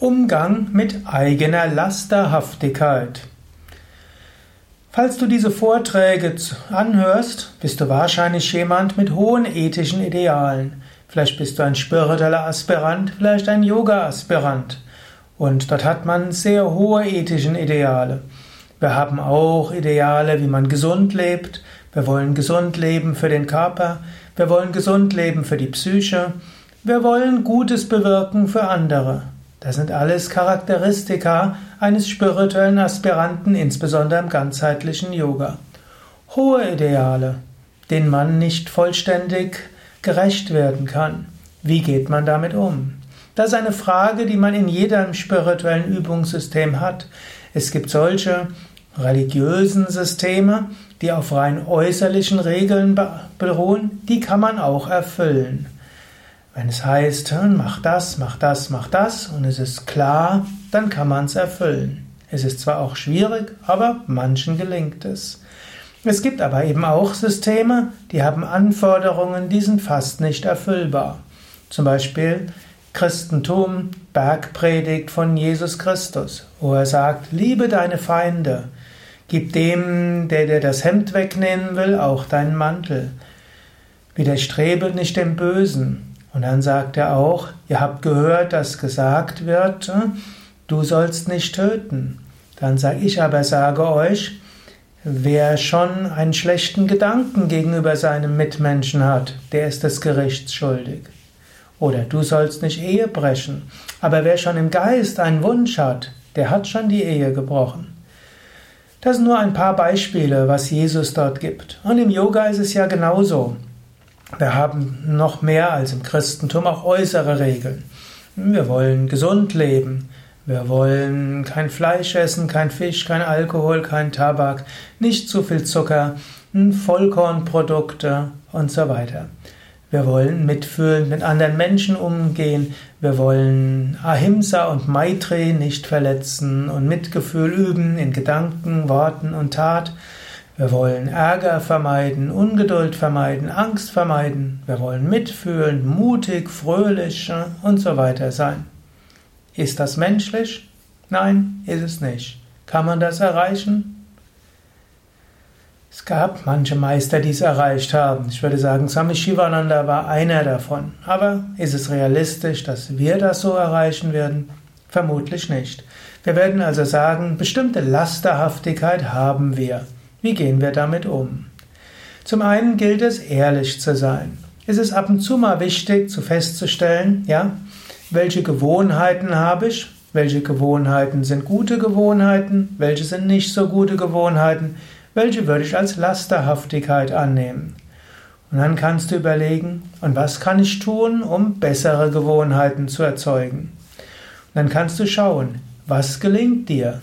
Umgang mit eigener Lasterhaftigkeit. Falls du diese Vorträge anhörst, bist du wahrscheinlich jemand mit hohen ethischen Idealen. Vielleicht bist du ein spiritueller Aspirant, vielleicht ein Yoga-Aspirant. Und dort hat man sehr hohe ethischen Ideale. Wir haben auch Ideale, wie man gesund lebt. Wir wollen gesund leben für den Körper. Wir wollen gesund leben für die Psyche. Wir wollen Gutes bewirken für andere. Das sind alles Charakteristika eines spirituellen Aspiranten, insbesondere im ganzheitlichen Yoga. Hohe Ideale, denen man nicht vollständig gerecht werden kann. Wie geht man damit um? Das ist eine Frage, die man in jedem spirituellen Übungssystem hat. Es gibt solche religiösen Systeme, die auf rein äußerlichen Regeln beruhen, die kann man auch erfüllen. Wenn es heißt, hm, mach das, mach das, mach das und es ist klar, dann kann man es erfüllen. Es ist zwar auch schwierig, aber manchen gelingt es. Es gibt aber eben auch Systeme, die haben Anforderungen, die sind fast nicht erfüllbar. Zum Beispiel Christentum, Bergpredigt von Jesus Christus, wo er sagt, liebe deine Feinde, gib dem, der dir das Hemd wegnehmen will, auch deinen Mantel. Widerstrebe nicht dem Bösen, und dann sagt er auch, ihr habt gehört, dass gesagt wird, hm, du sollst nicht töten. Dann sage ich aber, sage euch, wer schon einen schlechten Gedanken gegenüber seinem Mitmenschen hat, der ist des Gerichts schuldig. Oder du sollst nicht Ehe brechen. Aber wer schon im Geist einen Wunsch hat, der hat schon die Ehe gebrochen. Das sind nur ein paar Beispiele, was Jesus dort gibt. Und im Yoga ist es ja genauso. Wir haben noch mehr als im Christentum auch äußere Regeln. Wir wollen gesund leben. Wir wollen kein Fleisch essen, kein Fisch, kein Alkohol, kein Tabak, nicht zu viel Zucker, Vollkornprodukte und so weiter. Wir wollen mitfühlend mit anderen Menschen umgehen. Wir wollen Ahimsa und Maitri nicht verletzen und Mitgefühl üben in Gedanken, Worten und Tat. Wir wollen Ärger vermeiden, Ungeduld vermeiden, Angst vermeiden. Wir wollen mitfühlen, mutig, fröhlich und so weiter sein. Ist das menschlich? Nein, ist es nicht. Kann man das erreichen? Es gab manche Meister, die es erreicht haben. Ich würde sagen, Swami Shivananda war einer davon. Aber ist es realistisch, dass wir das so erreichen werden? Vermutlich nicht. Wir werden also sagen, bestimmte Lasterhaftigkeit haben wir. Wie gehen wir damit um? Zum einen gilt es, ehrlich zu sein. Es ist ab und zu mal wichtig, zu festzustellen, ja, welche Gewohnheiten habe ich, welche Gewohnheiten sind gute Gewohnheiten, welche sind nicht so gute Gewohnheiten, welche würde ich als Lasterhaftigkeit annehmen. Und dann kannst du überlegen, und was kann ich tun, um bessere Gewohnheiten zu erzeugen. Und dann kannst du schauen, was gelingt dir.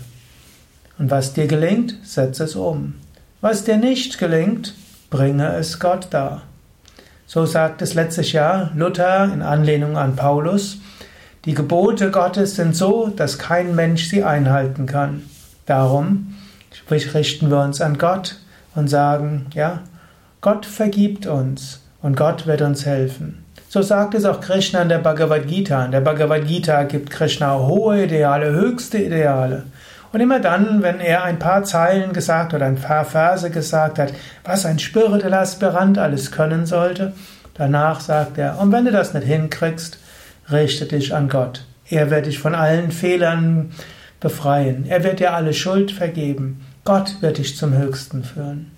Und was dir gelingt, setz es um. Was dir nicht gelingt, bringe es Gott dar. So sagt es letztes Jahr Luther in Anlehnung an Paulus. Die Gebote Gottes sind so, dass kein Mensch sie einhalten kann. Darum richten wir uns an Gott und sagen, ja, Gott vergibt uns und Gott wird uns helfen. So sagt es auch Krishna in der Bhagavad Gita. In der Bhagavad Gita gibt Krishna hohe Ideale, höchste Ideale. Und immer dann, wenn er ein paar Zeilen gesagt oder ein paar Verse gesagt hat, was ein spiritueller Aspirant alles können sollte, danach sagt er, und wenn du das nicht hinkriegst, richte dich an Gott. Er wird dich von allen Fehlern befreien. Er wird dir alle Schuld vergeben. Gott wird dich zum Höchsten führen.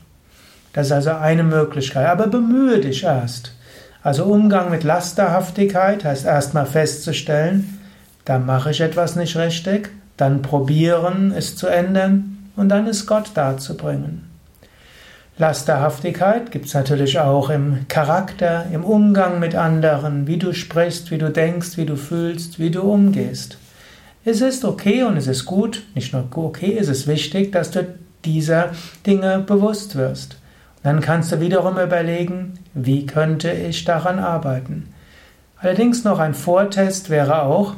Das ist also eine Möglichkeit. Aber bemühe dich erst. Also Umgang mit Lasterhaftigkeit heißt erstmal festzustellen, da mache ich etwas nicht richtig dann probieren, es zu ändern und dann ist Gott darzubringen. Lasterhaftigkeit gibt es natürlich auch im Charakter, im Umgang mit anderen, wie du sprichst, wie du denkst, wie du fühlst, wie du umgehst. Es ist okay und es ist gut, nicht nur okay, es ist wichtig, dass du dieser Dinge bewusst wirst. Und dann kannst du wiederum überlegen, wie könnte ich daran arbeiten. Allerdings noch ein Vortest wäre auch,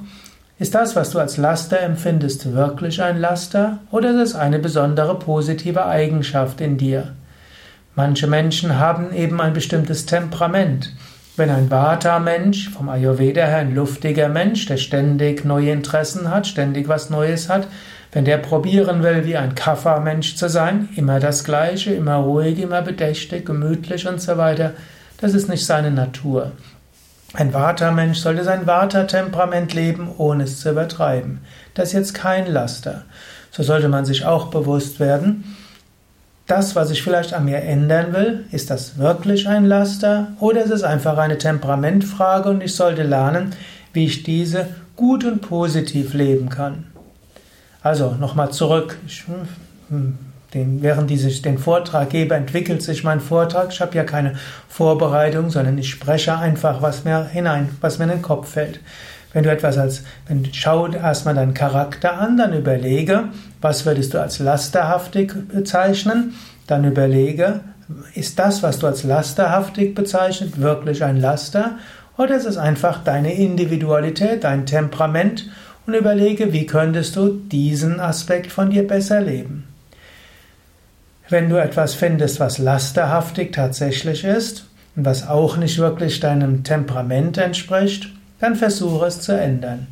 ist das, was du als Laster empfindest, wirklich ein Laster oder ist es eine besondere positive Eigenschaft in dir? Manche Menschen haben eben ein bestimmtes Temperament. Wenn ein Vata-Mensch, vom Ayurveda her ein luftiger Mensch, der ständig neue Interessen hat, ständig was Neues hat, wenn der probieren will, wie ein Kapha-Mensch zu sein, immer das Gleiche, immer ruhig, immer bedächtig, gemütlich und so weiter, das ist nicht seine Natur. Ein Vata-Mensch sollte sein Vata-Temperament leben, ohne es zu übertreiben. Das ist jetzt kein Laster. So sollte man sich auch bewusst werden, das, was ich vielleicht an mir ändern will, ist das wirklich ein Laster oder ist es einfach eine Temperamentfrage und ich sollte lernen, wie ich diese gut und positiv leben kann. Also nochmal zurück. Ich, hm, den, während ich den Vortrag gebe, entwickelt sich mein Vortrag. Ich habe ja keine Vorbereitung, sondern ich spreche einfach, was mir hinein, was mir in den Kopf fällt. Wenn du etwas als, wenn du schau erstmal deinen Charakter an, dann überlege, was würdest du als lasterhaftig bezeichnen? Dann überlege, ist das, was du als lasterhaftig bezeichnet, wirklich ein Laster? Oder ist es einfach deine Individualität, dein Temperament? Und überlege, wie könntest du diesen Aspekt von dir besser leben? Wenn du etwas findest, was lasterhaftig tatsächlich ist und was auch nicht wirklich deinem Temperament entspricht, dann versuche es zu ändern.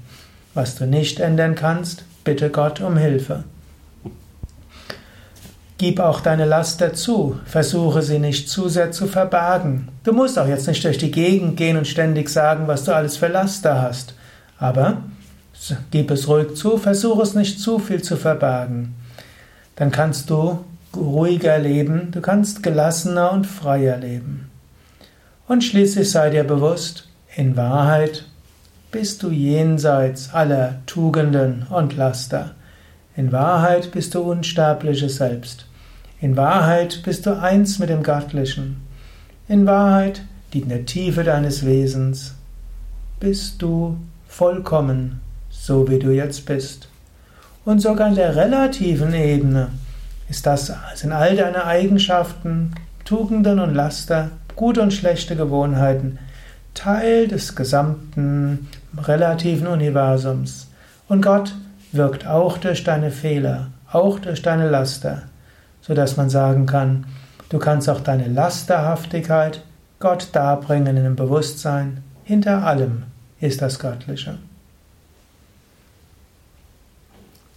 Was du nicht ändern kannst, bitte Gott um Hilfe. Gib auch deine Laster zu, versuche sie nicht zu sehr zu verbergen. Du musst auch jetzt nicht durch die Gegend gehen und ständig sagen, was du alles für Laster hast. Aber gib es ruhig zu, versuche es nicht zu viel zu verbergen. Dann kannst du ruhiger leben, du kannst gelassener und freier leben. Und schließlich sei dir bewusst, in Wahrheit bist du jenseits aller Tugenden und Laster. In Wahrheit bist du unsterbliches Selbst. In Wahrheit bist du eins mit dem Göttlichen. In Wahrheit, die in der Tiefe deines Wesens, bist du vollkommen, so wie du jetzt bist. Und sogar in der relativen Ebene ist das, sind all deine Eigenschaften, Tugenden und Laster, gute und schlechte Gewohnheiten, Teil des gesamten relativen Universums. Und Gott wirkt auch durch deine Fehler, auch durch deine Laster, sodass man sagen kann, du kannst auch deine Lasterhaftigkeit Gott darbringen in dem Bewusstsein, hinter allem ist das Göttliche.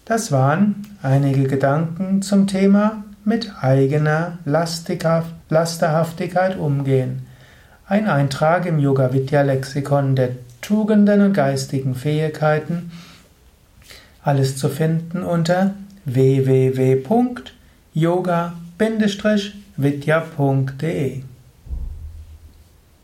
Das waren einige Gedanken zum Thema mit eigener Lasterhaftigkeit umgehen. Ein Eintrag im Yoga Vidya Lexikon der Tugenden und geistigen Fähigkeiten. Alles zu finden unter www.yoga-vidya.de